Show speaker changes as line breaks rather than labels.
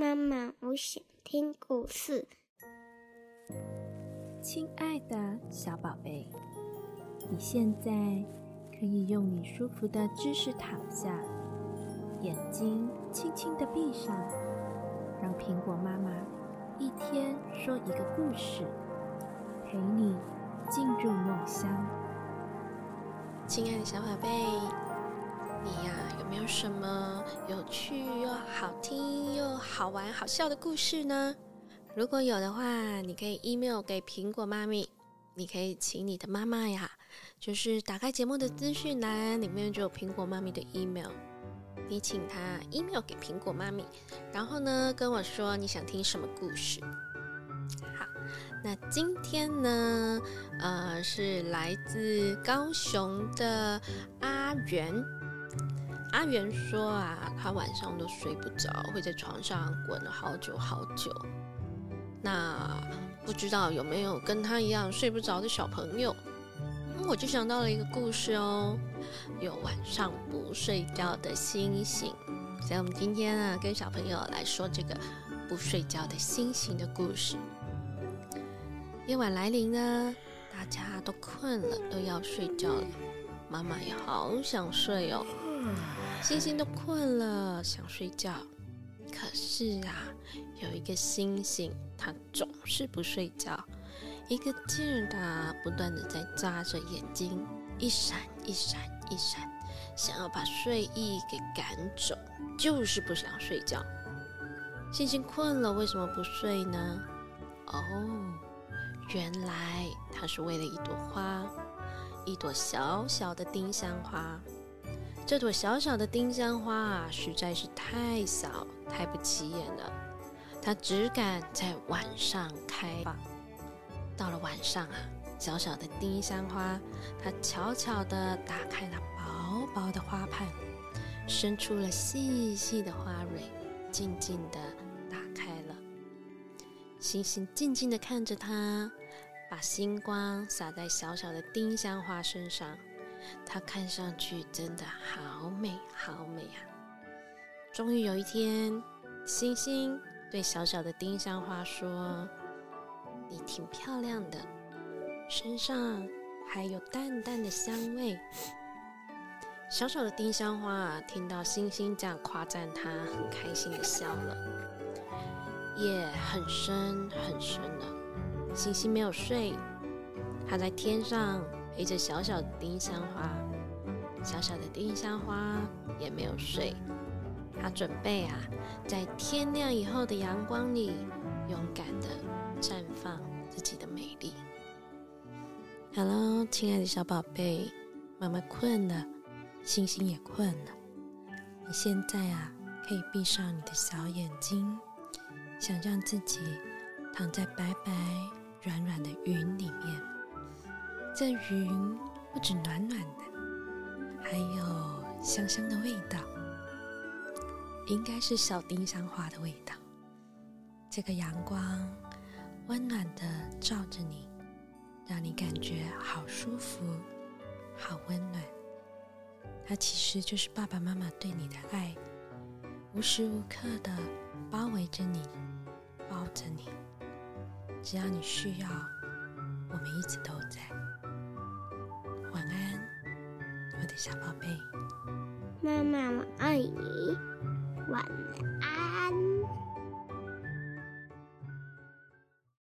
妈妈，我想听故事。
亲爱的小宝贝，你现在可以用你舒服的姿势躺下，眼睛轻轻的闭上，让苹果妈妈一天说一个故事，陪你进入梦乡。
亲爱的小宝贝，你呀有没有什么有趣又好听又好玩好笑的故事呢？如果有的话，你可以 email 给苹果妈咪。你可以请你的妈妈呀，就是打开节目的资讯栏里面就有苹果妈咪的 email，你请她 email 给苹果妈咪，然后呢跟我说你想听什么故事。好，那今天呢，呃，是来自高雄的阿元。阿元说啊，他晚上都睡不着，会在床上滚了好久好久。那不知道有没有跟他一样睡不着的小朋友？我就想到了一个故事哦，有晚上不睡觉的星星。所以我们今天呢，跟小朋友来说这个不睡觉的星星的故事。夜晚来临呢，大家都困了，都要睡觉了。妈妈也好想睡哦，星星都困了，想睡觉。可是啊，有一个星星，它总是不睡觉，一个劲儿的不断的在眨着眼睛，一闪一闪一闪，想要把睡意给赶走，就是不想睡觉。星星困了，为什么不睡呢？哦，原来它是为了一朵花，一朵小小的丁香花。这朵小小的丁香花啊，实在是太小、太不起眼了。它只敢在晚上开放。到了晚上啊，小小的丁香花，它悄悄地打开了薄薄的花瓣，伸出了细细的花蕊，静静地打开了。星星静静地看着它，把星光洒在小小的丁香花身上。它看上去真的好美，好美啊！终于有一天，星星对小小的丁香花说：“你挺漂亮的，身上还有淡淡的香味。”小小的丁香花啊，听到星星这样夸赞它，很开心的笑了。夜很深很深了，星星没有睡，它在天上。陪着小小的丁香花，小小的丁香花也没有睡，它准备啊，在天亮以后的阳光里，勇敢的绽放自己的美丽。好了亲爱的小宝贝，妈妈困了，星星也困了，你现在啊，可以闭上你的小眼睛，想象自己躺在白白软软的云里面。这云不止暖暖的，还有香香的味道，应该是小丁香花的味道。这个阳光温暖的照着你，让你感觉好舒服、好温暖。它其实就是爸爸妈妈对你的爱，无时无刻的包围着你，抱着你。只要你需要，我们一直都在。晚安。我的小宝贝。
妈妈我爱你。晚安。